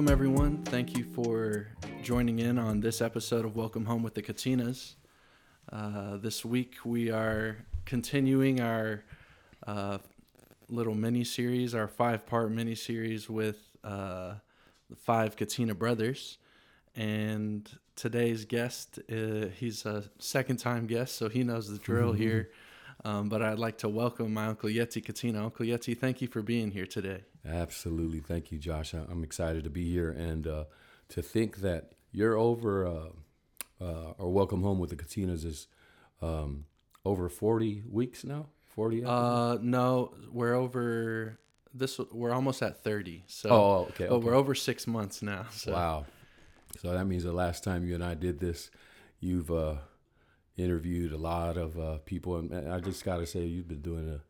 Welcome, everyone. Thank you for joining in on this episode of Welcome Home with the Katinas. Uh, this week, we are continuing our uh, little mini series, our five part mini series with uh, the five Katina brothers. And today's guest, uh, he's a second time guest, so he knows the drill here. Um, but I'd like to welcome my Uncle Yeti Katina. Uncle Yeti, thank you for being here today. Absolutely. Thank you, Josh. I'm excited to be here and uh, to think that you're over uh, uh, or welcome home with the Katinas is um, over 40 weeks now. 40. Uh, no, we're over this. We're almost at thirty. So, Oh, okay, But okay. we're over six months now. So, wow. So that means the last time you and I did this, you've uh, interviewed a lot of uh, people, and I just got to say you've been doing an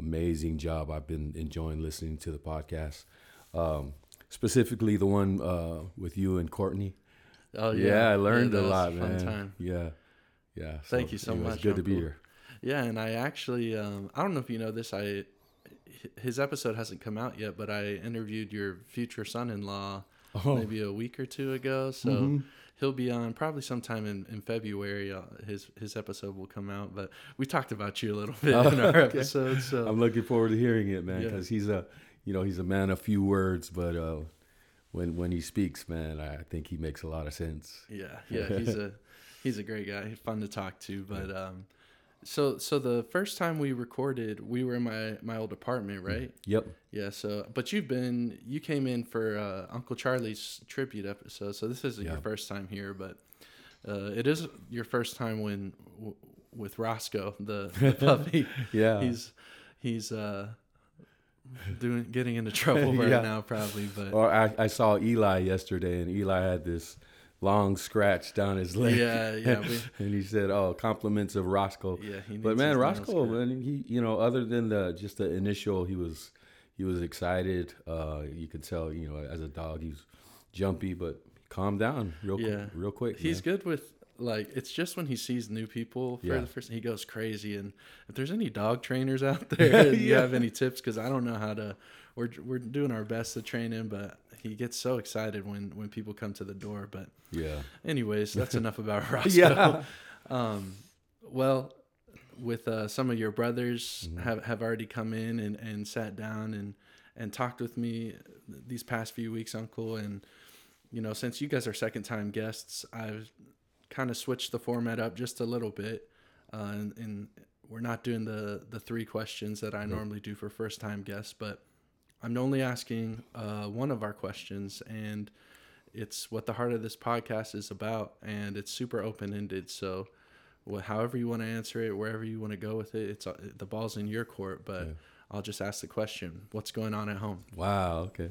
amazing job. I've been enjoying listening to the podcast, um, specifically the one uh, with you and Courtney. Oh Yeah, I learned that a lot, fun man. Time. Yeah, yeah. Thank you so anyway, much, It's good to be here. Yeah, and I actually, um, I don't know if you know this. I his episode hasn't come out yet, but I interviewed your future son-in-law Oh. maybe a week or two ago. So Mhm. He'll be on probably sometime in, in February. Uh, his his episode will come out, but we talked about you a little bit in our Okay. episode. So I'm looking forward to hearing it, man, Yeah. because he's a, you know, he's a man of few words, but uh, when when he speaks, man, I think he makes a lot of sense. Yeah, yeah, he's a he's a great guy. He's fun to talk to. But um, so so the first time we recorded, we were in my my old apartment, right? Yep. Yeah. So, but you've been you came in for uh, Uncle Charlie's tribute episode. So this isn't your first time here, but uh, it is your first time when w- with Roscoe the, the puppy. Yeah. He's he's uh doing getting into trouble right Yeah. now probably, but. Or I, I saw Eli yesterday, and Eli had this long scratch down his leg. Yeah, yeah, we- and he said, "Oh, compliments of Roscoe." Yeah, he But man, Roscoe, man, he you know, other than the just the initial, he was he was excited. Uh, you could tell, you know, as a dog, he's jumpy, but calm down real qu- Yeah. real quick. He's man. good with like it's just when he sees new people for Yeah. the first he goes crazy and if there's any dog trainers out there and you have any tips because I don't know how to we're we're doing our best to train him but he gets so excited when when people come to the door but Yeah. anyways that's enough about Roscoe Yeah. um well with uh, some of your brothers Mm-hmm. have have already come in and and sat down and and talked with me these past few weeks uncle and you know since you guys are second time guests I've kind of switched the format up just a little bit uh, and, and we're not doing the the three questions that I normally do for first time guests but I'm only asking uh, one of our questions and it's what the heart of this podcast is about and it's super open ended so well, however you want to answer it wherever you want to go with it it's uh, the ball's in your court but Yeah. I'll just ask the question what's going on at home Wow. Okay.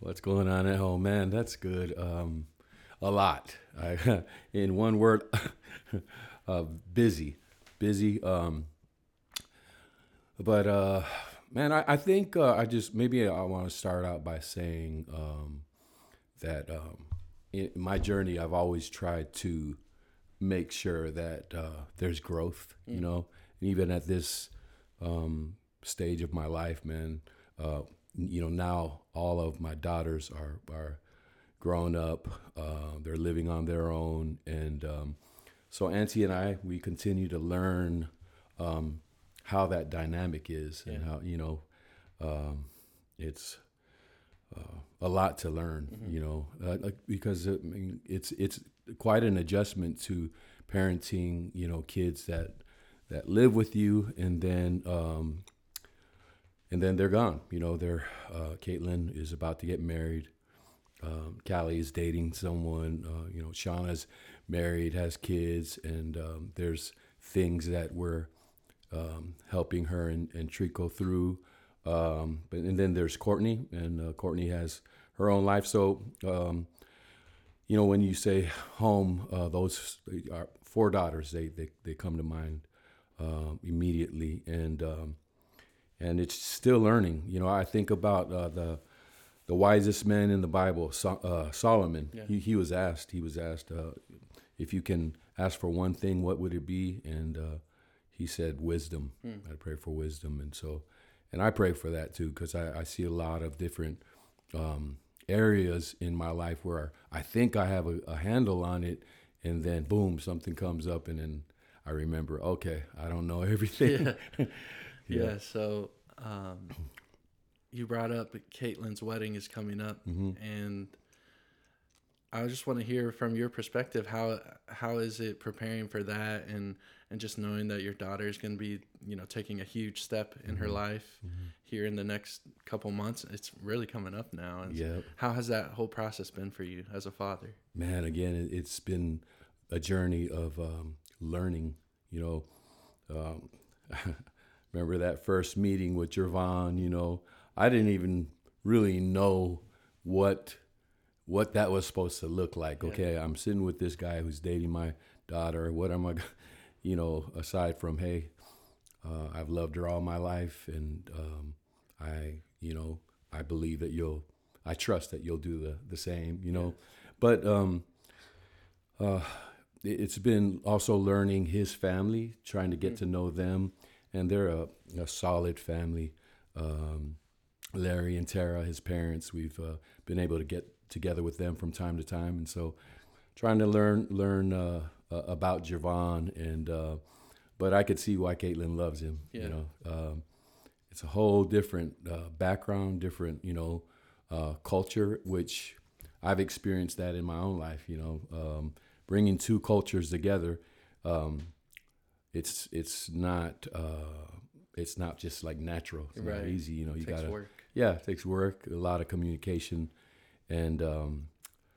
What's going on at home, man? That's good. Um, a lot. I, in one word, uh, busy, busy. Um, but uh, man, I, I think uh, I just maybe I want to start out by saying um, that um, in my journey, I've always tried to make sure that uh, there's growth. You know, even at this um, stage of my life, man. Uh, you know, now all of my daughters are are grown up. Uh, they're living on their own, and um, so Auntie and I, we continue to learn um, how that dynamic is, and how you know, um, it's uh, a lot to learn. You know, uh, like, because I mean, it's it's quite an adjustment to parenting. You know, kids that that live with you, and then um, and then they're gone. You know, they're uh, Caitlin is about to get married, um, Callie is dating someone. Uh, you know, Shauna's married, has kids, and um, there's things that we're um, helping her and, and Trico through. Um, but and then there's Courtney, and uh, Courtney has her own life. So, um, you know, when you say home, uh, those are four daughters. They they, they come to mind uh, immediately, and um, and it's still learning. You know, I think about uh, the the wisest man in the Bible, so, uh, Solomon. Yeah. He, he was asked. He was asked uh, if you can ask for one thing, what would it be? And uh, he said wisdom. Hmm. I pray for wisdom, and so, and I pray for that too because I, I, see a lot of different um, areas in my life where I think I have a, a handle on it, and then boom, something comes up, and then I remember, okay, I don't know everything. Yeah. yeah. yeah so um, you brought up Caitlin's wedding is coming up, mm-hmm. and I just want to hear from your perspective how how is it preparing for that, and and just knowing that your daughter is going to be you know taking a huge step in mm-hmm. her life mm-hmm. here in the next couple months. It's really coming up now. Yeah. How has that whole process been for you as a father? Man, again, it's been a journey of um, learning. You know. Um, remember that first meeting with Jervon, you know, I didn't even really know what what that was supposed to look like. Okay. I'm sitting with this guy who's dating my daughter. What am I, you know, aside from hey, uh, I've loved her all my life, and um, I, you know, I believe that you'll, I trust that you'll do the the same. You know, but um, uh, it's been also learning his family, trying to get mm-hmm. to know them, and they're a, a solid family. Um, Larry and Tara, his parents, we've uh, been able to get together with them from time to time, and so trying to learn learn uh, uh, about Javon, and uh, but I could see why Caitlin loves him. Yeah. You know, um, it's a whole different uh, background, different you know uh, culture, which I've experienced that in my own life. You know, um, bringing two cultures together. Um, it's it's not it's not just like natural. It's right. not easy. You know, you got to yeah, it takes work, a lot of communication, and um,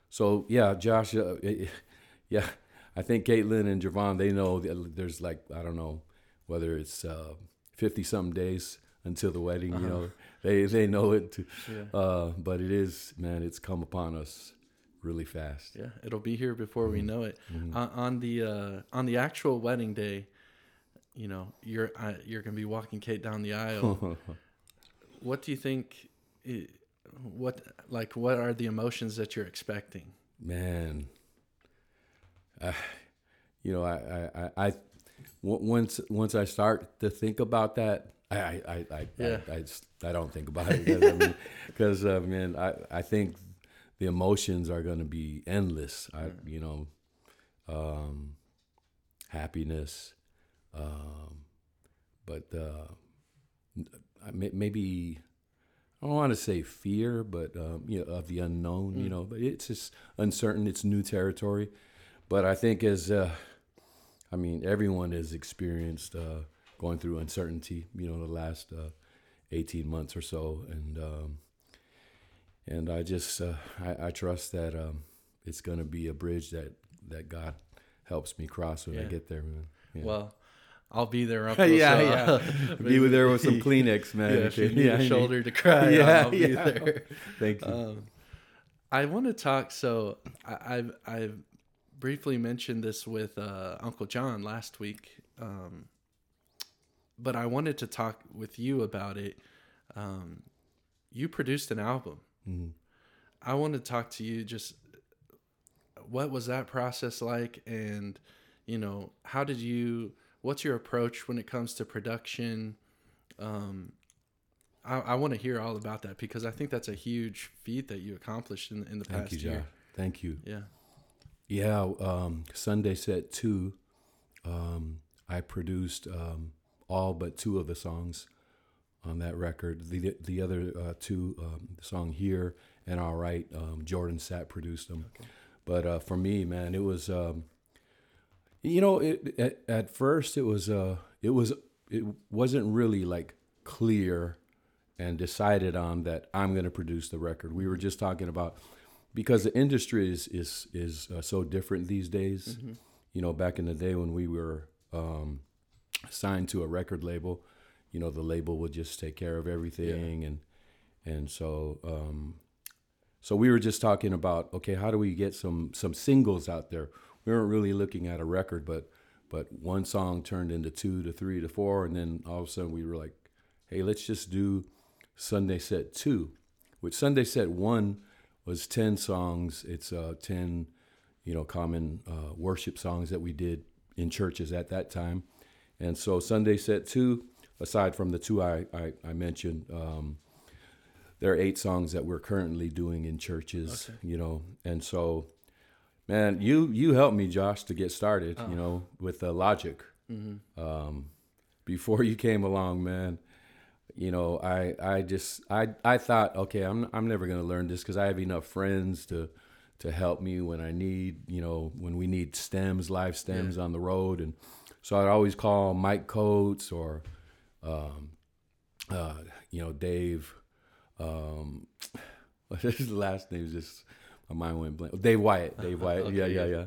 so yeah, Josh, uh, it, yeah, I think Caitlin and Javon they know there's like I don't know whether it's fifty uh, something days until the wedding. Uh-huh. You know, they they know it. Too. Yeah. Uh, but it is man, it's come upon us really fast. Yeah, it'll be here before mm-hmm. we know it. Mm-hmm. Uh, on the uh, on the actual wedding day, you know, you're uh, you're gonna be walking Kate down the aisle. what do you think? What like what are the emotions that you're expecting? Man, uh, you know, I, I, I, once once I start to think about that, I, I, I, yeah. I, I, just, I don't think about it because I mean, uh, I, I think the emotions are going to be endless. I, you know, um, happiness, um, but uh, maybe I don't want to say fear, but um, you know, of the unknown. Mm. You know, but it's just uncertain. It's new territory. But I think as uh, I mean, everyone has experienced uh, going through uncertainty. You know, the last uh, eighteen months or so, and um, and I just uh, I, I, trust that um, it's going to be a bridge that that God helps me cross when yeah. I get there, man. Yeah. Well, I'll be there. Up yeah, yeah. be there with some Kleenex, man. Yeah, if you need yeah, a shoulder to cry yeah, I'll be yeah. there. Thank you. Um, I want to talk. So I, have I've briefly mentioned this with uh, Uncle John last week, um, but I wanted to talk with you about it. Um, you produced an album. Mm-hmm. I want to talk to you. Just what was that process like, and you know, how did you what's your approach when it comes to production? Um, I, I want to hear all about that because I think that's a huge feat that you accomplished in, in the Thank past you, year. Thank you. Yeah. Yeah. Um, Sunday set two. Um, I produced um, all but two of the songs on that record. The the other uh, two, um, the song here and all right, um, Jordan Sapp produced them. Okay. But uh, for me, man, it was um, you know, it, at, at first it was uh it was it wasn't really like clear and decided on that I'm going to produce the record. We were just talking about because the industry is is is uh, so different these days. Mm-hmm. You know, back in the day when we were um, signed to a record label, you know, the label would just take care of everything, and and so um, so we were just talking about okay, how do we get some some singles out there? We weren't really looking at a record, but but one song turned into two to three to four, and then all of a sudden we were like, hey, let's just do Sunday set two, which Sunday set one was 10 songs. It's uh, 10, you know, common uh, worship songs that we did in churches at that time. And so Sunday set two, aside from the two I, I, I mentioned, um, there are eight songs that we're currently doing in churches, Okay. you know. And so, man, you you helped me, Josh, to get started, Oh. you know, with the Logic. Mm-hmm. Um, before you came along, man, you know, I I just I I thought, okay, I'm I'm never gonna learn this because I have enough friends to to help me when I need, you know, when we need stems, live stems on the road, and so I'd always call Mike Coates or, um, uh, you know, Dave. Um, his last name is just my mind went blank. Dave Wyatt. Dave Wyatt. Okay, yeah, yeah, yeah. yeah.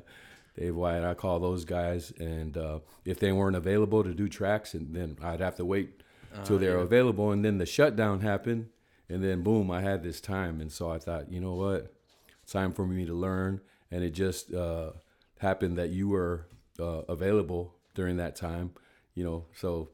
Dave Wyatt. I call those guys, and uh, if they weren't available to do tracks, and then I'd have to wait till Uh, they're yeah. available, and then the shutdown happened, and then boom, I had this time, and so I thought, you know what, it's time for me to learn, and it just uh, happened that you were uh, available during that time, you know, so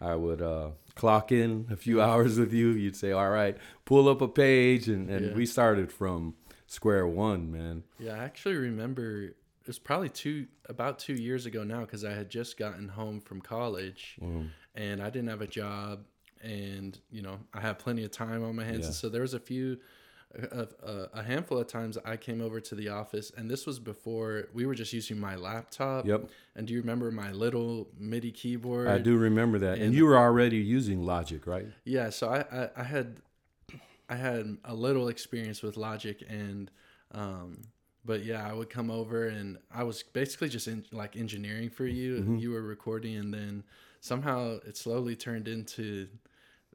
I would uh, clock in a few hours with you. You'd say, "All right, pull up a page," and, and Yeah. we started from square one, man. Yeah, I actually remember it was probably two about two years ago now because I had just gotten home from college and I didn't have a job and you know I had plenty of time on my hands Yeah. and so there was a few a, a, a handful of times I came over to the office and this was before we were just using my laptop. Yep, And do you remember my little MIDI keyboard? I do remember that. And, and- you were already using Logic, right? Yeah, so I, I, I had I had a little experience with Logic and um but yeah, I would come over and I was basically just in like engineering for you. Mm-hmm. You were recording and then somehow it slowly turned into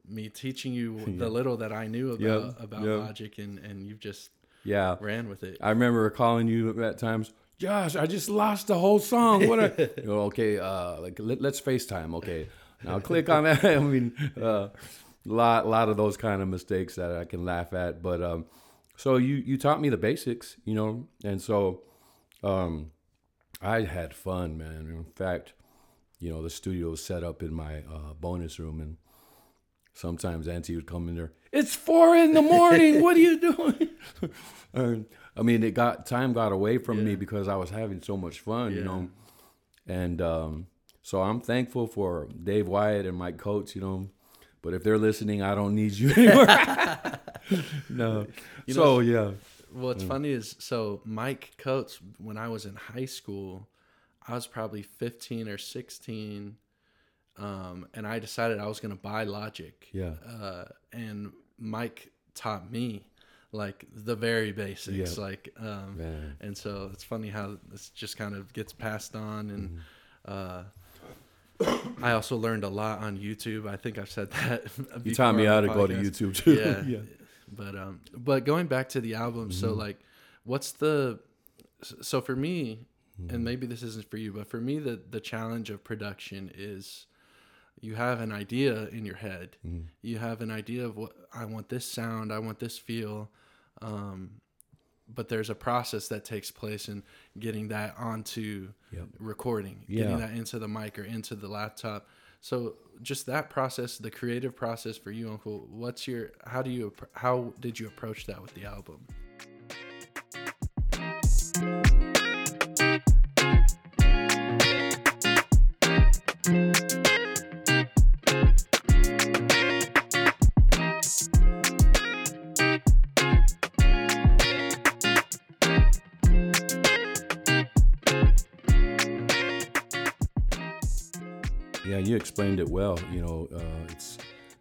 me teaching you the little that I knew about Yep, about yep. Logic and and you just Yeah, ran with it. I remember calling you at times. Josh, I just lost the whole song. What? A, You know, okay, uh, like let, let's FaceTime. Okay, now click on that. I mean, uh, lot lot of those kind of mistakes that I can laugh at. But um, so you you taught me the basics, you know, and so um, I had fun, man. In fact, you know, the studio was set up in my uh, bonus room, and sometimes Auntie would come in there. It's four in the morning. what are you doing? and, I mean, it got time got away from me because I was having so much fun, you know. And um, so I'm thankful for Dave Wyatt and Mike Coates, you know. But if they're listening, I don't need you anymore. no. You so yeah. Well, what's funny is so Mike Coates, when I was in high school, I was probably 15 or 16, um, and I decided I was gonna buy Logic. Yeah. Uh, and Mike taught me like the very basics, Yeah. like, um, Man. and so it's funny how this just kind of gets passed on and. Mm-hmm. Uh, I also learned a lot on YouTube. I think I've said that. You taught me how to go to YouTube too. Yeah. But um but going back to the album, so Mm-hmm. like what's the so for me Mm-hmm. and maybe this isn't for you, but for me the the challenge of production is you have an idea in your head. Mm-hmm. You have an idea of what I want this sound, I want this feel. Um but there's a process that takes place in getting that onto Yep. recording, Yeah. getting that into the mic or into the laptop. So just that process, the creative process for you, Uncle. What's your how do you how did you approach that with the album? Explained it well. You know, uh, it's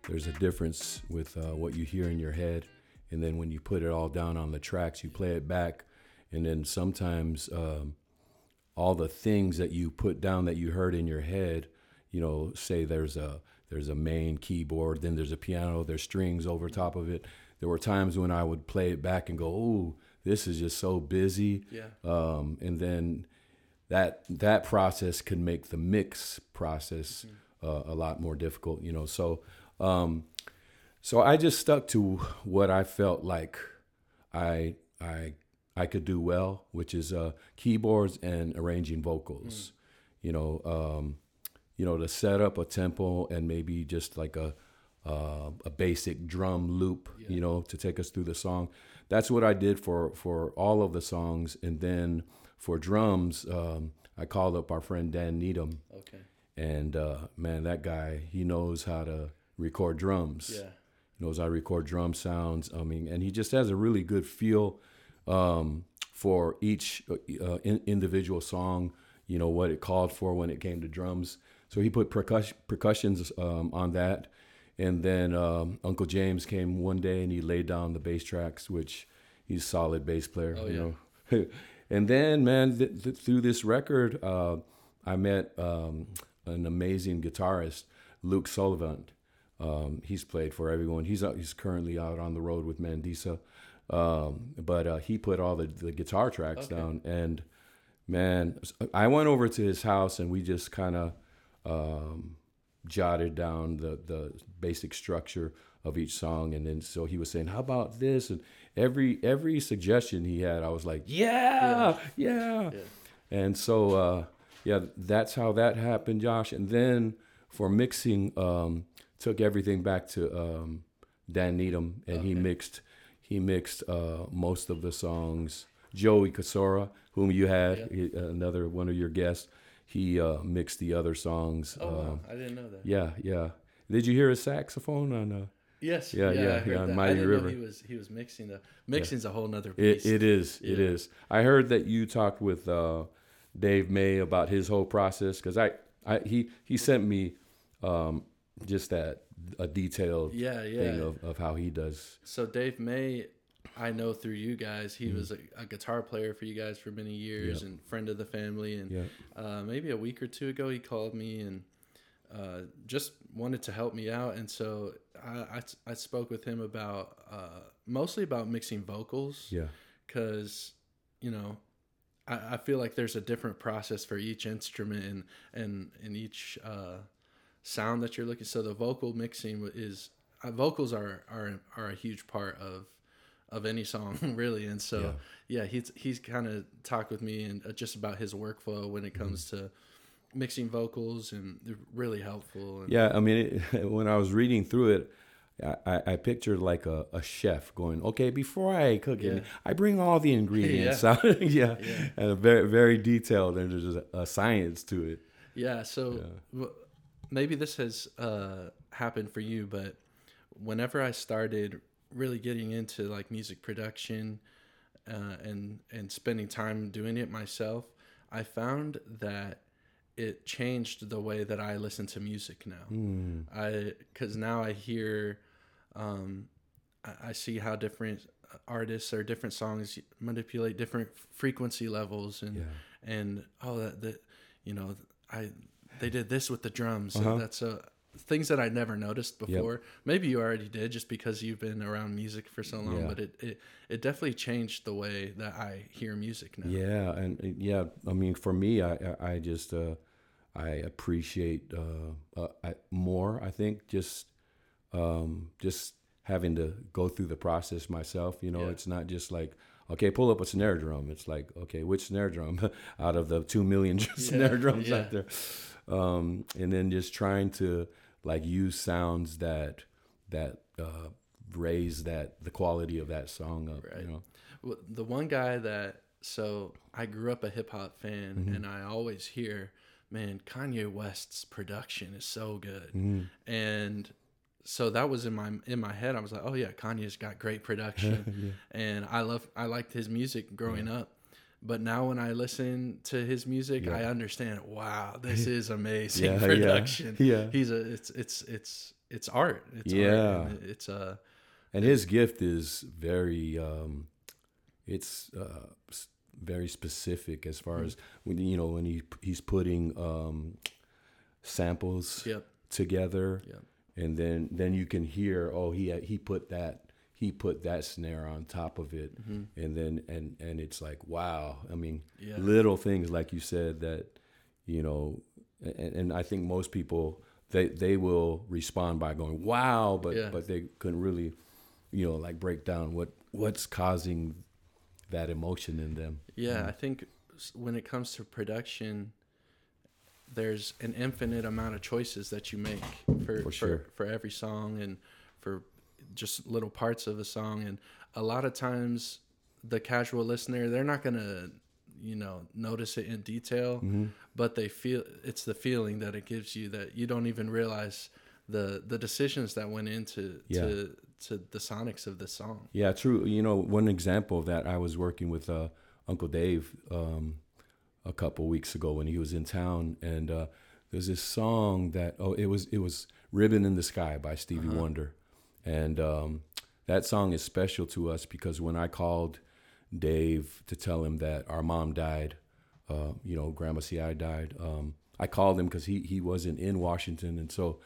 there's a difference with uh, what you hear in your head, and then when you put it all down on the tracks, you play it back, and then sometimes um, all the things that you put down that you heard in your head, you know, say there's a there's a main keyboard, then there's a piano, there's strings over top of it. There were times when I would play it back and go, "Ooh, this is just so busy. Yeah. Um, and then that that process can make the mix process uh, a lot more difficult. You know, so um, so I just stuck to what I felt like I I I could do well, which is uh, keyboards and arranging vocals. You know, um, you know to set up a tempo and maybe just like a uh, a basic drum loop. You know, to take us through the song. That's what I did for for all of the songs, and then for drums, um, I called up our friend Dan Needham, Okay. And uh, man, that guy he knows how to record drums Yeah. knows I record drum sounds. I mean, and he just has a really good feel um, for each uh, in, individual song. You know what it called for when it came to drums. So he put percussion percussions um, on that, and then um, Uncle James came one day and he laid down the bass tracks, which he's a solid bass player. Oh, you know. and then, man, th- th- through this record, uh, I met um, an amazing guitarist, Luke Sullivan. Um, he's played for everyone. He's out, he's currently out on the road with Mandisa, um, but uh, he put all the, the guitar tracks Okay. down. And man, I went over to his house and we just kind of um, jotted down the the basic structure of each song. And then so he was saying, "How about this?" And every every suggestion he had, I was like, "Yeah, yeah." Yeah. And so, uh, yeah, that's how that happened, Josh. And then for mixing, um, took everything back to um, Dan Needham, and he mixed he mixed uh, most of the songs. Joey Casora, whom you had, Yep. he- another one of your guests, he uh, mixed the other songs. Oh, wow. um, I didn't know that. yeah, yeah. Did you hear his saxophone on? Uh, Yes. Yeah, yeah, I yeah, on Mighty River. He was he was mixing the mixing's a whole nother It, it is. Yeah. is. I heard that you talked with uh, Dave May about his whole process because I, I he he sent me um, just that a detailed Yeah, yeah. thing of, of how he does. So Dave May, I know through you guys. Mm-hmm. He was a, a guitar player for you guys for many years and friend of the family. And Yeah. uh, maybe a week or two ago, he called me and uh, just wanted to help me out. And so I, I, I spoke with him about uh, mostly about mixing vocals Yeah. because you know I, I feel like there's a different process for each instrument and and, and each uh, sound that you're looking so the vocal mixing is uh, vocals are, are are a huge part of of any song really and so yeah, he's he's kind of talked with me and uh, just about his workflow when it comes to mixing vocals and they're really helpful and Yeah. I mean, it, when I was reading through it. I, I pictured like a, a chef going, okay, before I cook Yeah. it, I bring all the ingredients out. yeah. Yeah. And a very, very detailed, and there's a, a science to it. Yeah, so w- maybe this has uh, happened for you, but whenever I started really getting into like music production uh, and and spending time doing it myself, I found that it changed the way that I listen to music now. I because now I hear, um, I, I see how different artists or different songs manipulate different frequency levels and Yeah. and oh that that you know I they did this with the drums. Uh-huh. And that's uh, things that I never noticed before. Maybe you already did just because you've been around music for so long. Yeah. But it, it it definitely changed the way that I hear music now. Yeah, and uh, yeah, I mean, for me, I I I just uh, I appreciate uh, uh, I, more. I think just um, just having to go through the process myself. You know, Yeah. it's not just like okay, pull up a snare drum. It's like okay, which snare drum out of the two million snare drums yeah. out there, um, and then just trying to like use sounds that that uh, raise that the quality of that song up. Right. You know. Well, the one guy that so I grew up a hip hop fan, Mm-hmm. and I always hear, man, Kanye West's production is so good, Mm-hmm. and so that was in my in my head. I was like, oh yeah, Kanye's got great production, and I love I liked his music growing up. But now when I listen to his music, I understand. Wow, this is amazing Yeah, yeah, production. yeah. he's a it's it's it's it's art. It's Yeah. art. and It's a and his gift is very um it's uh very specific as far as when you know when he he's putting um samples yep together yep and then then you can hear oh he he put that he put that snare on top of it, mm-hmm. and then and and it's like wow. I mean, Yeah. little things like you said that you know, and, and I think most people they they will respond by going wow, but Yeah. but they couldn't really, you know, like break down what what's causing that emotion in them. Yeah, mm-hmm. I think when it comes to production, there's an infinite amount of choices that you make for For for, for every song and for just little parts of a song. And a lot of times, the casual listener, they're not gonna, you know, notice it in detail, Mm-hmm. but they feel it's the feeling that it gives you that you don't even realize the the decisions that went into Yeah. to to the sonics of the song. Yeah, true. You know, one example of that, I was working with uh, Uncle Dave um, a couple weeks ago when he was in town, and uh, there's this song that oh, it was it was "Ribbon in the Sky" by Stevie Wonder, and um, that song is special to us because when I called Dave to tell him that our mom died, uh, you know, Grandma Ci died, um, I called him because he he wasn't in Washington, and so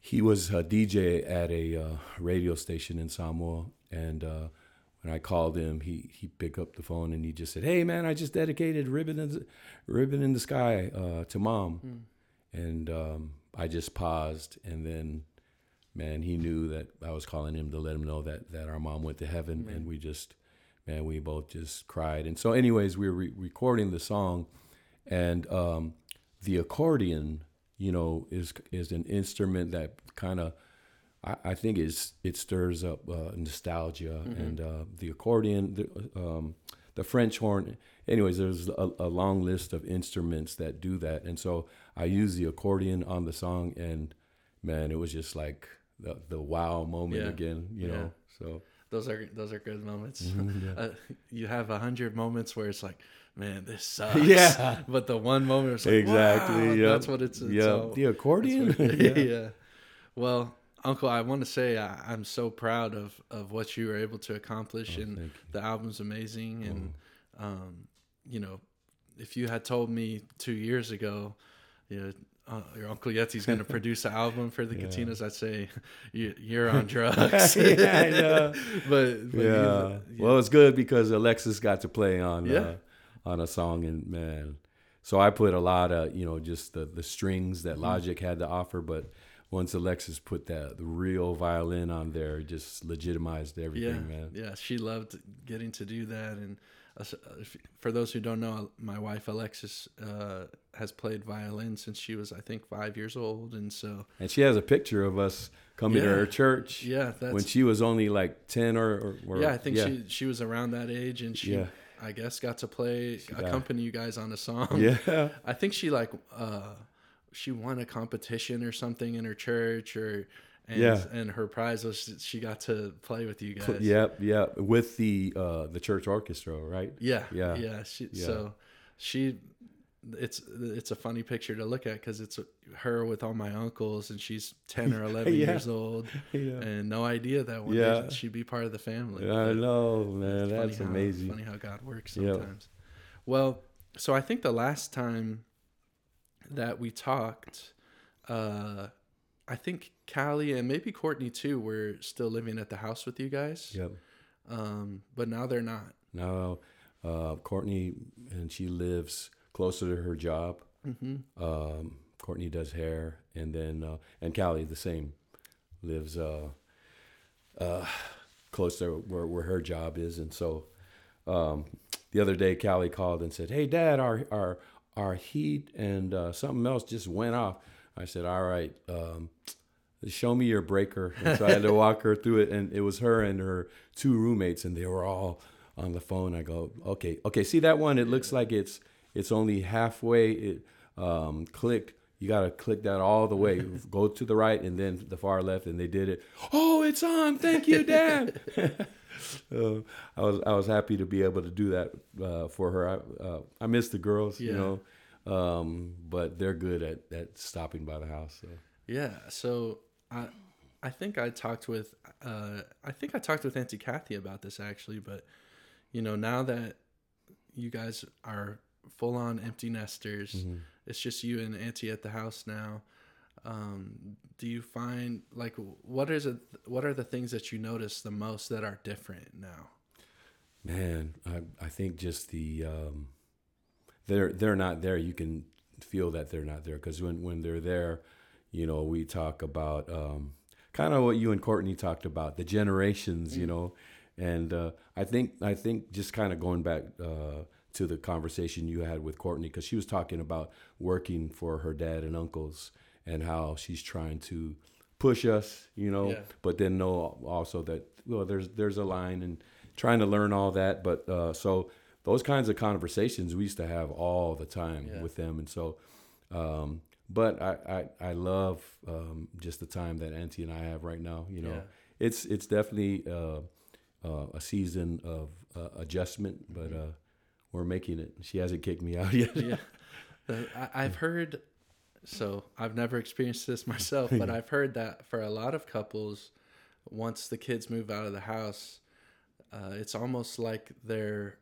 he was a DJ at a uh, radio station in Samoa, and uh, when I called him, he he picked up the phone and he just said, "Hey man, I just dedicated ribbon in the, ribbon in the sky uh, to mom," and um, I just paused, and then man, he knew that I was calling him to let him know that that our mom went to heaven, and we just man, we both just cried, and so anyways, we were re- recording the song, and um, the accordion you know, is is an instrument that kind of I, I think is it stirs up uh, nostalgia and uh, the accordion, the, um, the French horn. Anyways, there's a, a long list of instruments that do that, and so I use the accordion on the song, and man, it was just like the the wow moment Yeah. again, you Yeah. know. So Those are those are good moments. Mm-hmm, uh, you have a hundred moments where it's like, man, this sucks. Yeah. But the one moment is like, exactly, wow, yeah, that's what it's. it's yeah, so- the accordion. what- yeah. yeah. Well, Uncle, I want to say I, I'm so proud of of what you were able to accomplish, and Oh, thank the album's amazing. And um, you know, if you had told me two years ago, you know. Uh, your uncle Yeti's going to produce an album for the Yeah. Katinas. I'd say you, you're on drugs. Yeah, I know. but, but yeah. you- Well, it's good because Alexis got to play on Yeah. uh, on a song, and man, so I put a lot of you know just the the strings that Mm-hmm. Logic had to offer, but once Alexis put that the real violin on there, just legitimized everything, yeah, man. Yeah, she loved getting to do that. And uh, for those who don't know, my wife Alexis uh, has played violin since she was, I think, five years old. And so, And she has a picture of us coming to her church yeah, that's when she was only like ten or, or, or yeah. I think she she was around that age, and she, Yeah. I guess, got to play got- accompany you guys on a song. yeah. I think she like uh, she won a competition or something in her church, or and, Yeah. and her prize was she got to play with you guys. Yep, yep. With the uh, the church orchestra, right? Yeah, Yeah. yeah. She, Yeah. So she, it's it's a funny picture to look at because it's her with all my uncles, and she's ten or eleven Yeah. years old, Yeah. and no idea that one Yeah. day she'd be part of the family. I But know, man. That's funny how- amazing. Funny how God works sometimes. Well, so I think the last time that we talked, uh, I think Callie and maybe Courtney too were still living at the house with you guys. Yep. Um, but now they're not. No, uh, Courtney, and she lives closer to her job. Mm-hmm. Um, Courtney does hair, and then uh, and Callie the same, lives uh, uh, close to where, where her job is, and so um, the other day Callie called and said, "Hey, Dad, our our our heat and uh, something else just went off." I said, "All right." Um, Show me your breaker. And so I had to walk her through it, and it was her and her two roommates, and they were all on the phone. I go, okay, okay. See that one? It looks like it's it's only halfway. It um, clicked. You gotta click that all the way. Go to the right and then the far left, and they did it. Oh, it's on! Thank you, Dad. uh, I was I was happy to be able to do that uh, for her. I uh, I miss the girls, you know, um, but they're good at, at stopping by the house. So. Yeah. So I I think I talked with uh I think I talked with Auntie Kathy about this actually, but you know, now that you guys are full on empty nesters, Mm-hmm. it's just you and Auntie at the house now. Um, do you find like what is it? What are the things that you notice the most that are different now? Man, I I think just the um, they're they're not there. You can feel that they're not there because when when they're there, you know, we talk about um, kind of what you and Courtney talked about the generations, you mm. know, and uh, I think I think just kind of going back uh, to the conversation you had with Courtney because she was talking about working for her dad and uncles and how she's trying to push us, you know, yeah. but then know also that well, there's there's a line and trying to learn all that, but uh, so those kinds of conversations we used to have all the time yeah. with them, and so. Um, but I, I, I love um, just the time that Auntie and I have right now. You know, yeah. it's it's definitely uh, uh, a season of uh, adjustment, but mm-hmm. uh, we're making it. She hasn't kicked me out yet. yeah, I've heard. So I've never experienced this myself, but I've heard that for a lot of couples, once the kids move out of the house, uh, it's almost like they're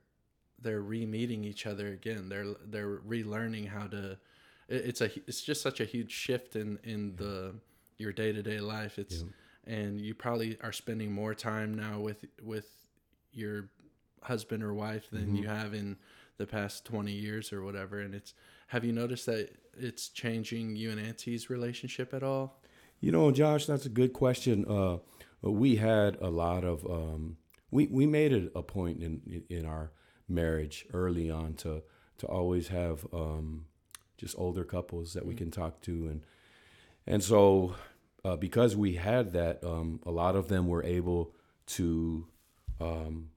they're re-meeting each other again. They're they're relearning how to. it's a it's just such a huge shift in in the your day to day life. It's yeah. and you probably are spending more time now with with your husband or wife than mm-hmm. you have in the past 20 years or whatever and it's have you noticed that it's changing you and auntie's relationship at all? You know josh that's a good question. Uh, we had a lot of um, we, we made it a point in in our marriage early on to to always have um, just older couples that we can talk to. And and so uh, because we had that um, a lot of them were able to um,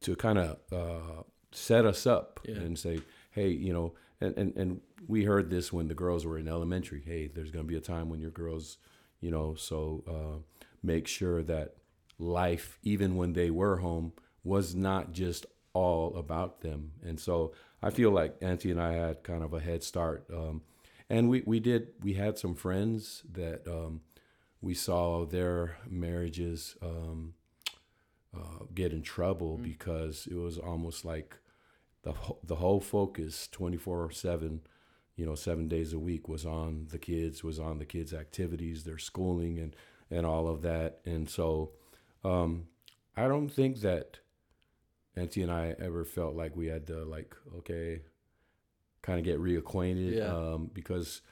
to kind of uh, set us up yeah. and say, hey, you know, and, and, and we heard this when the girls were in elementary. Hey, there's going to be a time when your girls, you know, so uh, make sure that life, even when they were home, was not just all about them. And so I feel like Auntie and I had kind of a head start. Um, and we, we did, we had some friends that um, we saw their marriages um, uh, get in trouble mm-hmm. because it was almost like the the whole focus 24 7 you know seven days a week was on the kids was on the kids activities their schooling and and all of that and so um, i don't think that auntie and i ever felt like we had to like okay kind of get reacquainted yeah. um, because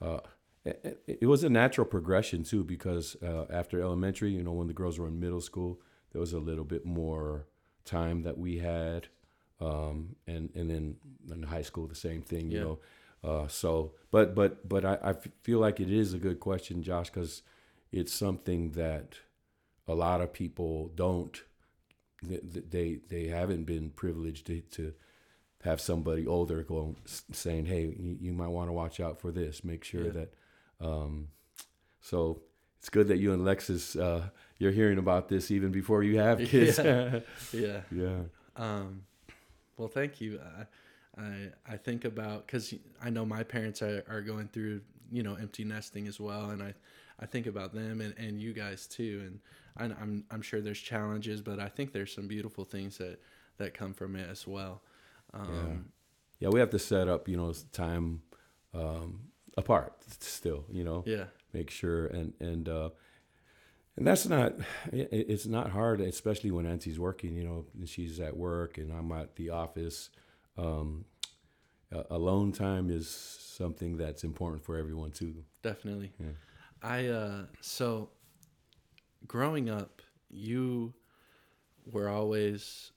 uh, it, it, was a natural progression too because uh, after elementary you know when the girls were in middle school there was a little bit more time that we had, um, and and then in high school the same thing, you yeah. know. Uh, so, but but but I, I feel like it is a good question, Josh, because it's something that a lot of people don't. They they haven't been privileged to, to have somebody older going saying, "Hey, you, you might want to watch out for this. Make sure yeah. that." Um, so it's good that you and Lexus uh, you're hearing about this even before you have kids. yeah. yeah. yeah. Um, well, thank you. I I, I think about because I know my parents are, are going through you know empty nesting as well, and I I think about them and, and you guys too, and I, I'm I'm sure there's challenges, but I think there's some beautiful things that that come from it as well. Um, yeah. yeah, we have to set up you know time um, apart still, you know. Yeah. Make sure and and uh, and that's not it's not hard especially when auntie's working you know she's at work and i'm at the office um, alone time is something that's important for everyone too definitely yeah. i uh so growing up you were always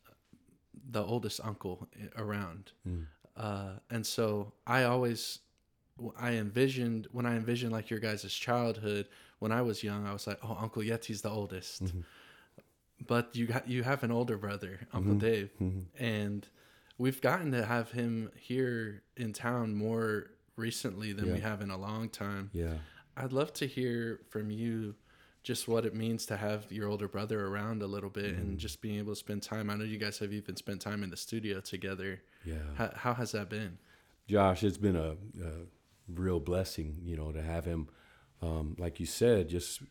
the oldest uncle around mm. uh, and so i always i envisioned when i envisioned like your guys' childhood when I was young, I was like, oh, Uncle Yeti's the oldest. Mm-hmm. But you got you have an older brother, Uncle mm-hmm. Dave, mm-hmm. and we've gotten to have him here in town more recently than yeah. we have in a long time. Yeah. I'd love to hear from you just what it means to have your older brother around a little bit and mm-hmm. just being able to spend time. I know you guys have even spent time in the studio together. Yeah. How, how has that been? Josh, it's been a, a real blessing, you know, to have him um, like you said, just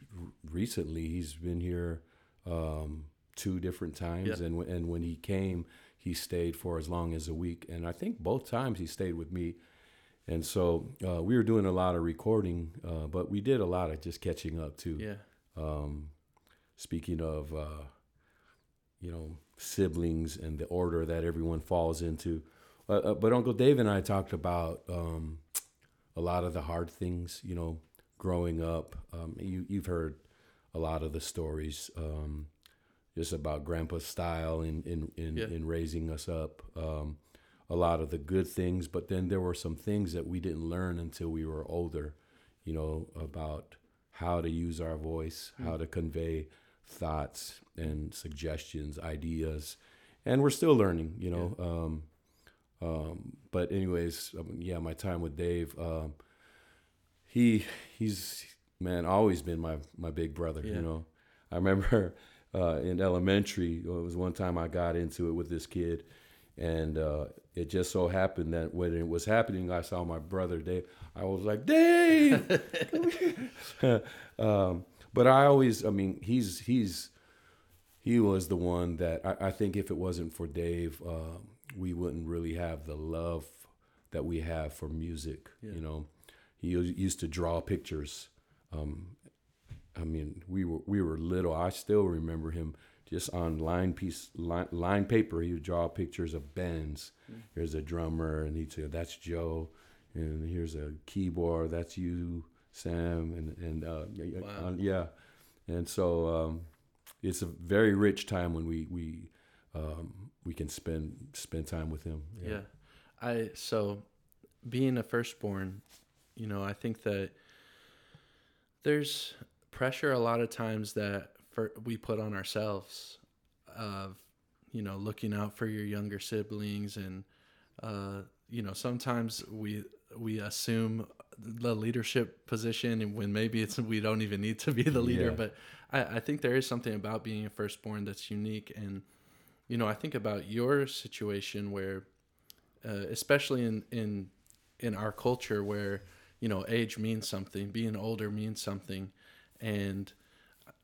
recently he's been here um, two different times, yeah. and and when he came, he stayed for as long as a week, and I think both times he stayed with me, and so uh, we were doing a lot of recording, uh, but we did a lot of just catching up too. Yeah. Um, speaking of, uh, you know, siblings and the order that everyone falls into, uh, uh, but Uncle Dave and I talked about um, a lot of the hard things, you know, growing up. Um, you you've heard a lot of the stories. Um, just about grandpa's style in in in, Yeah. in raising us up. Um, a lot of the good things, but then there were some things that we didn't learn until we were older. You know about how to use our voice, how to convey thoughts and suggestions, ideas, and we're still learning. You know. Um, um, but anyways, um, yeah, my time with Dave. Um, he he's man always been my my big brother. Yeah. You know, I remember uh, in elementary. It was one time I got into it with this kid, and uh, it just so happened that when it was happening, I saw my brother Dave. I was like, Dave. um, but I always, I mean, he's he's he was the one that I, I think if it wasn't for Dave, uh, we wouldn't really have the love that we have for music. Yeah. You know, he used to draw pictures. Um, I mean, we were we were little. I still remember him just on line piece line, line paper. He would draw pictures of bands. Here's a drummer, and he'd say, "That's Joe," and here's a keyboard. That's you, Sam, and and uh, Wow. uh, yeah. And so um, it's a very rich time when we we um, we can spend spend time with him. Yeah. I so being a firstborn, you know, I think that there's pressure a lot of times that for, we put on ourselves of you know looking out for your younger siblings and uh, you know sometimes we we assume the leadership position and when maybe it's we don't even need to be the leader Yeah. but I, I think there is something about being a firstborn that's unique and you know i think about your situation where uh, especially in in in our culture where you know age means something being older means something and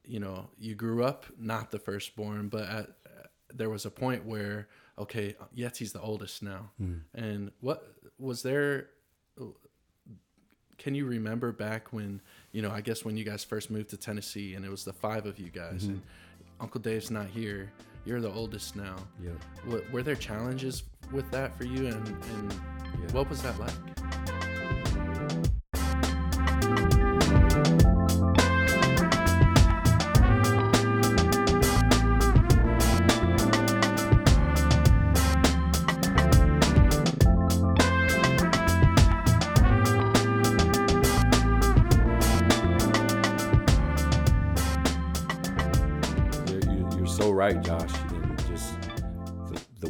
you know you grew up not the firstborn but at, there was a point where okay Yetzi's the oldest now. And what was there can you remember back when you know i guess when you guys first moved to tennessee and it was the five of you guys and uncle dave's not here you're the oldest now Yeah. Were there challenges with that for you and, and Yeah. what was that like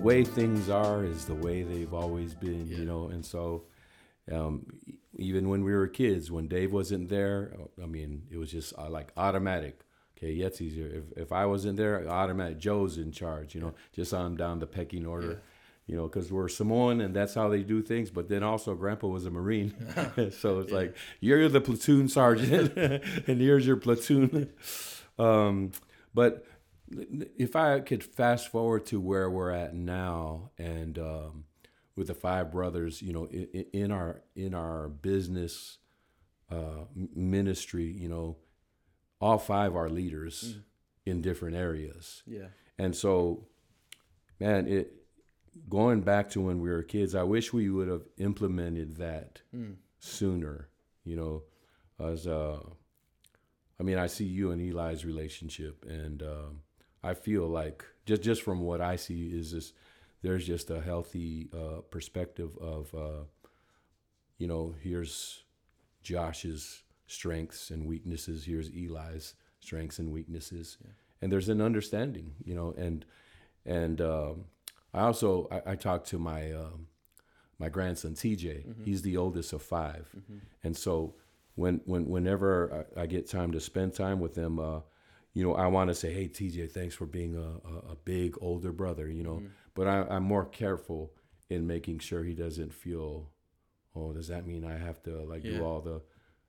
way things are is the way they've always been, Yeah. you know. And so, um, even when we were kids, when Dave wasn't there, I mean, it was just uh, like automatic. Okay, Yetzi's here. If, if I wasn't there, automatic. Joe's in charge, you know, just on down the pecking order. Yeah. You know, because we're Samoan and that's how they do things. But then also, Grandpa was a Marine, so it's like you're the platoon sergeant, and here's your platoon. Um, but if I could fast forward to where we're at now, and um, with the five brothers, you know, in, in our in our business uh, ministry, you know, all five are leaders in different areas, yeah. And so, man, it going back to when we were kids, I wish we would have implemented that sooner. You know, as uh, I mean, I see you and Eli's relationship, and um, I feel like just just from what I see is this, there's just a healthy uh, perspective of, uh, you know, here's Josh's strengths and weaknesses, here's Eli's strengths and weaknesses, and there's an understanding, you know, and and um, I also I, I talked to my um, my grandson TJ. He's the oldest of 5 and so when when whenever I, I get time to spend time with him, uh, you know, I want to say, "Hey, TJ, thanks for being a, a, a big older brother," you know. But I, I'm more careful in making sure he doesn't feel, "Oh, does that mean I have to like Yeah. do all the,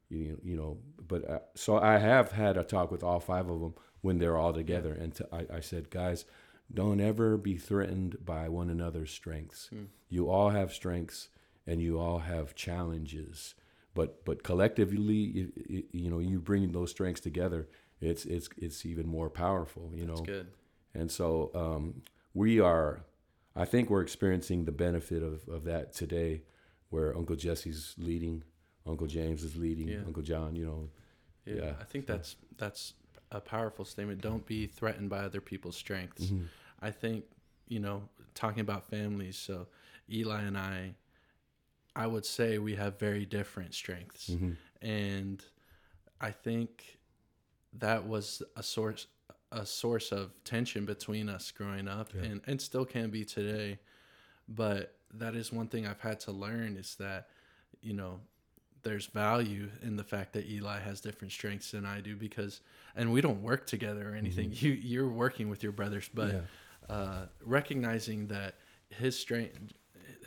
you you know?" But uh, so I have had a talk with all five of them when they're all together, and to, I, I said, "Guys, don't ever be threatened by one another's strengths. You all have strengths, and you all have challenges. But but collectively, you, you know, you bring those strengths together, it's it's it's even more powerful. You That's know, good. and so um, we are. I think we're experiencing the benefit of, of that today, where Uncle Jesse's leading, Uncle James is leading, Yeah. Uncle John. You know, Yeah, Yeah, I think so- that's that's a powerful statement. Don't be threatened by other people's strengths. Mhm. I think you know, talking about families. So Eli and I, I would say we have very different strengths, Mhm. and I think that was a source a source of tension between us growing up, Yeah. and and still can be today. But that is one thing I've had to learn is that you know there's value in the fact that Eli has different strengths than I do because and we don't work together or anything. Mm-hmm. You you're working with your brothers, but Yeah. uh, recognizing that his strength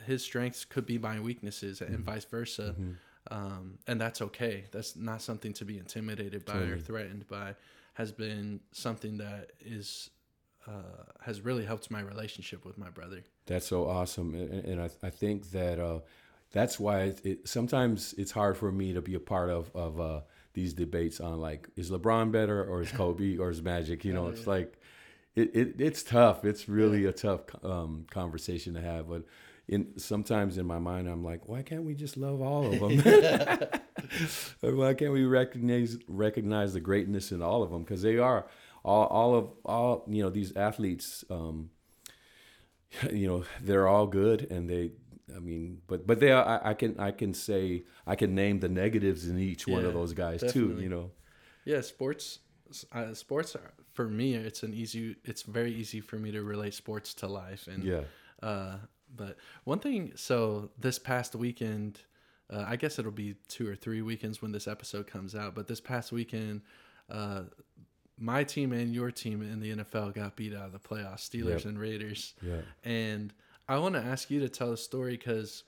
his strengths could be my weaknesses and mm-hmm. vice versa. Mm-hmm. Um, and that's okay. That's not something to be intimidated by or threatened by. Has been something that is uh, has really helped my relationship with my brother. That's so awesome, and, and I, I think that uh, that's why it, it, sometimes it's hard for me to be a part of of uh, these debates on like is LeBron better or is Kobe or is Magic? You know, it's like it, it it's tough. It's really a tough um, conversation to have, but. In, sometimes in my mind, I'm like, why can't we just love all of them? why can't we recognize recognize the greatness in all of them? Because they are all, all of all you know these athletes. Um, you know they're all good and they i mean but but they are I, I can i can say i can name the negatives in each one of those guys too you know Yeah, sports. Uh, sports are, for me, it's an easy. It's very easy for me to relate sports to life, and yeah Uh, but one thing, so this past weekend, uh, I guess it'll be two or three weekends when this episode comes out. But this past weekend, uh, my team and your team in the NFL got beat out of the playoffs, Steelers Yep. and Raiders. yeah And I want to ask you to tell a story because,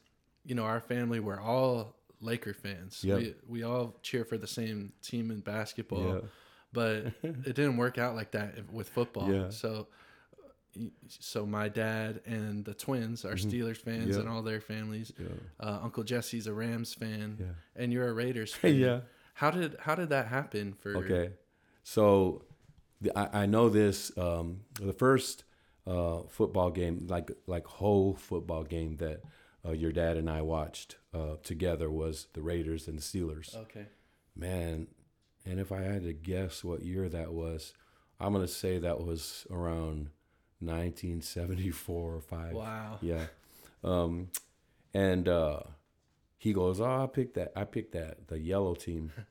you know, our family, we're all Laker fans. Yep. We, we all cheer for the same team in basketball yeah but it didn't work out like that with football. Yeah. So, so my dad and the twins are Steelers fans Mm-hmm. Yeah. and all their families. yeah Uh, Uncle Jesse's a Rams fan, Yeah. and you're a Raiders fan. yeah How did how did that happen for? okay so the, I, I know this um the first uh football game like like whole football game that uh, your dad and i watched uh together was the raiders and the steelers Okay. Man, and if I had to guess what year that was, I'm gonna say that was around 1974 or five. Wow. Yeah. Um, and uh, he goes, "Oh, I picked that. I picked that the yellow team."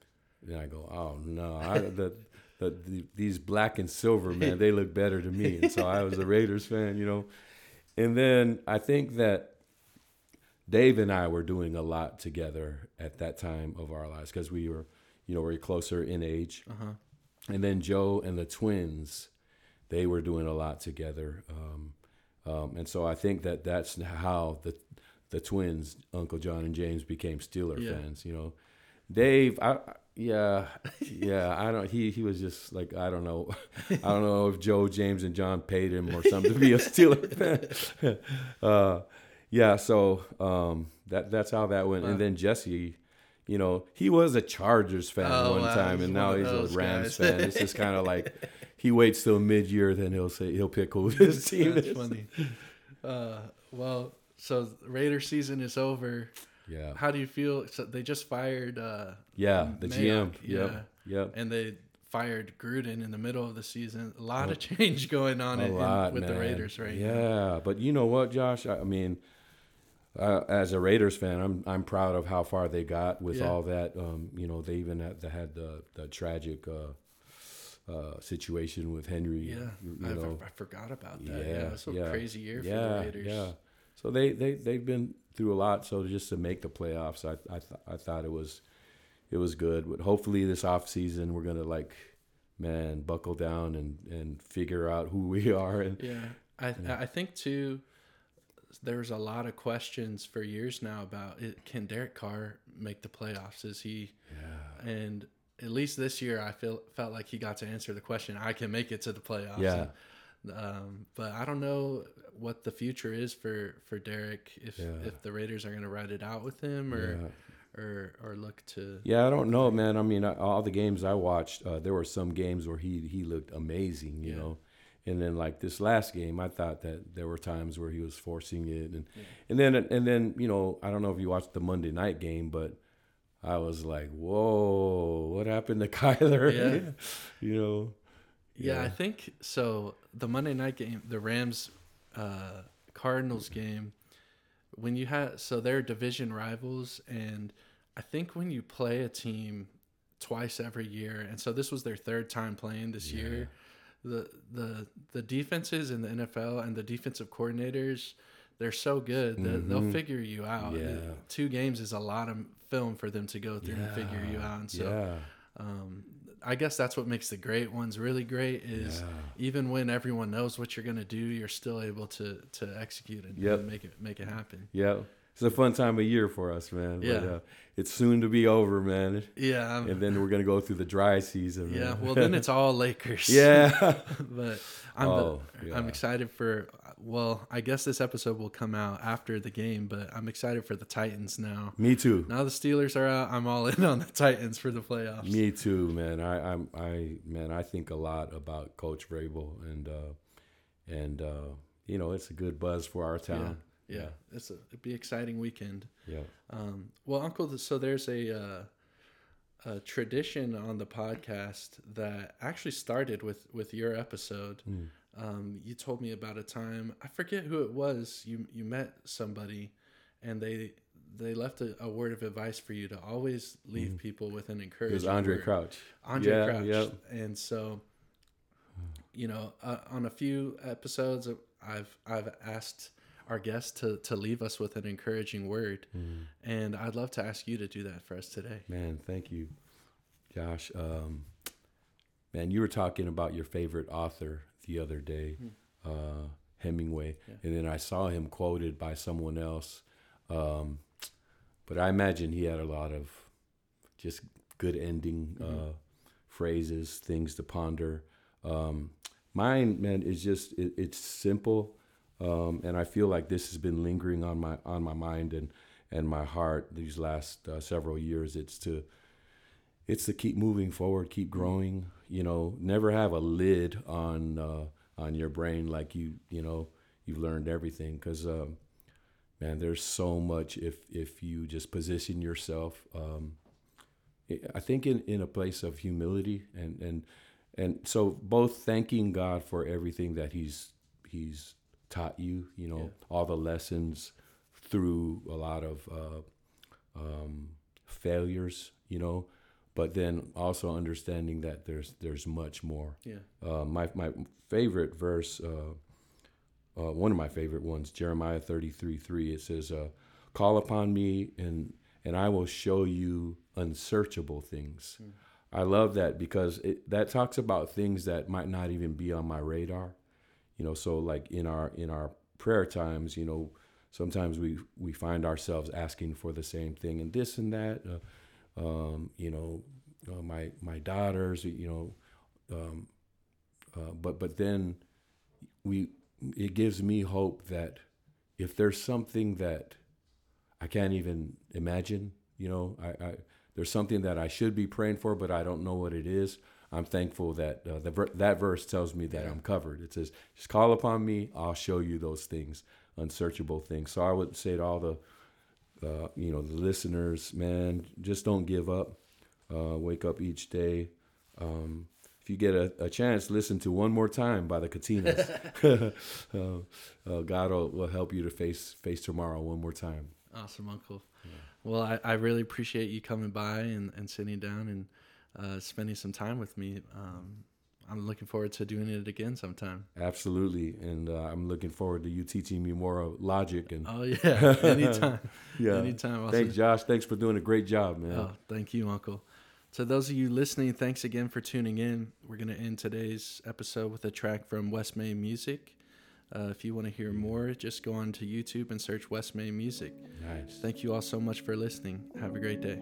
And I go, "Oh no, I, the, the, the these black and silver man, they look better to me." And so I was a Raiders fan, you know. And then I think that Dave and I were doing a lot together at that time of our lives because we were, you know, very closer in age. Uh huh. And then Joe and the twins, they were doing a lot together. Um, um, and so I think that that's how the the twins, Uncle John and James, became Steeler Yeah. fans. You know, Dave, I, yeah, yeah, I don't. He he was just like I don't know, I don't know if Joe, James, and John paid him or something to be a Steeler fan. uh, yeah, so um, that that's how that went. Wow. And then Jesse, you know, he was a Chargers fan Oh, one wow, time, and now he's a Rams guys. fan. It's just kind of like he waits till mid year, then he'll say he'll pick who his team That's is. funny. Uh, well, so Raider season is over. Yeah, How do you feel? So they just fired. Uh, yeah, the Mayock, GM. Yep, yeah. yep. and they fired Gruden in the middle of the season. A lot of change going on a in, lot with the. Raiders right yeah, now. but you know what, Josh? I mean, uh, as a Raiders fan, I'm I'm proud of how far they got with Yeah. all that. Um, you know, they even had, they had the the tragic uh, uh, situation with Henry. Yeah, you, I, you for- know, I forgot about that. Yeah, Yeah, a yeah, crazy year for yeah, the Raiders. yeah. So they they they've been through a lot. So just to make the playoffs, I I th- I thought it was it was good. But hopefully this off season we're gonna like man buckle down and and figure out who we are and Yeah, I I think too. There's a lot of questions for years now about it, can Derek Carr make the playoffs? Is he? yeah And at least this year, I feel felt like he got to answer the question. I can make it to the playoffs. Yeah. And Um, but I don't know what the future is for for Derek if Yeah. if the Raiders are going to ride it out with him or Yeah. or or look to Yeah, I don't know, man. I mean, all the games I watched, uh, there were some games where he he looked amazing, you Yeah. know. And then like this last game, I thought that there were times where he was forcing it, and and then and then you know, I don't know if you watched the Monday night game, but I was like, whoa, what happened to Kyler? Yeah. you know. Yeah, I think so. The Monday night game, the Rams uh, Cardinals game, when you had so they're division rivals, and I think when you play a team twice every year, and so this was their third time playing this year, the the the defenses in the NFL and the defensive coordinators. They're so good that they'll Mhm. figure you out. Yeah. Two games is a lot of film for them to go through and figure you out. And so yeah, um, I guess that's what makes the great ones really great is Yeah. even when everyone knows what you're gonna do, you're still able to to execute it Yep. and make it make it happen. yeah. It's a fun time of year for us, man. But, Yeah. uh, it's soon to be over, man. Yeah, um, And then we're gonna go through the dry season. yeah. man. Well, then it's all Lakers. yeah. but I'm Oh, the, I'm excited for. Well, I guess this episode will come out after the game, but I'm excited for the Titans now. Me too. Now the Steelers are out. I'm all in on the Titans for the playoffs. Me too, man. I, I'm, I, man, I think a lot about Coach Vrabel, and uh, and uh, you know, it's a good buzz for our yeah, town. yeah. It's a, it'd be exciting weekend. Yeah, Um, well, Uncle, so there's a, uh, a tradition on the podcast that actually started with with your episode. Mm. Um, you told me about a time I forget who it was. You you met somebody, and they they left a, a word of advice for you to always leave people with an encouragement. it was Andre word. Crouch. Andre Yeah, Crouch. yep. And so, you know, uh, on a few episodes, I've I've asked our guests to to leave us with an encouraging word, Mm. and I'd love to ask you to do that for us today. Man, thank you, Josh. Um, man, you were talking about your favorite author the other day, uh, Hemingway, Yeah. and then I saw him quoted by someone else. Um, but I imagine he had a lot of just good ending uh, phrases, things to ponder. Um, mine, man, is just it, it's simple, um, and I feel like this has been lingering on my on my mind and and my heart these last uh, several years. It's to it's to keep moving forward, keep growing. You know, never have a lid on uh, on your brain like you you know you've learned everything because um, man, there's so much if if you just position yourself. Um, I- I think in, in a place of humility and and and so both thanking God for everything that He's He's taught you, you know, Yeah. all the lessons through a lot of uh, um, failures, you know, but then also understanding that there's there's much more. Yeah. Uh, my my favorite verse, uh, uh, one of my favorite ones, Jeremiah thirty three three. It says, uh, "Call upon me, and and I will show you unsearchable things." I love that because it, that talks about things that might not even be on my radar. You know, so like in our in our prayer times, you know, sometimes we we find ourselves asking for the same thing and this and that. Uh, um, you know, uh, my my daughters, you know, um, uh, but but then we it gives me hope that if there's something that I can't even imagine, you know, I, I there's something that I should be praying for, but I don't know what it is. I'm thankful that uh, the ver- that verse tells me that Yeah. I'm covered. It says, "Just call upon me; I'll show you those things, unsearchable things." So I would say to all the, uh, you know, the listeners, man, just don't give up. Uh, wake up each day. Um, if you get a, a chance, listen to one more time by the Katinas. uh, uh, God will, will help you to face face tomorrow one more time. Awesome, Uncle. Well, I, I really appreciate you coming by and, and sitting down and uh, spending some time with me. Um, I'm looking forward to doing it again sometime. Absolutely, and uh, I'm looking forward to you teaching me more of logic and Oh yeah, anytime, yeah. anytime. I'll Thanks, Josh. Thanks for doing a great job, man. Oh, thank you, Uncle. To those of you listening, thanks again for tuning in. We're going to end today's episode with a track from West Main Music. Uh, if you want to hear more, just go on to YouTube and search West Main Music. Nice. Thank you all so much for listening. Have a great day.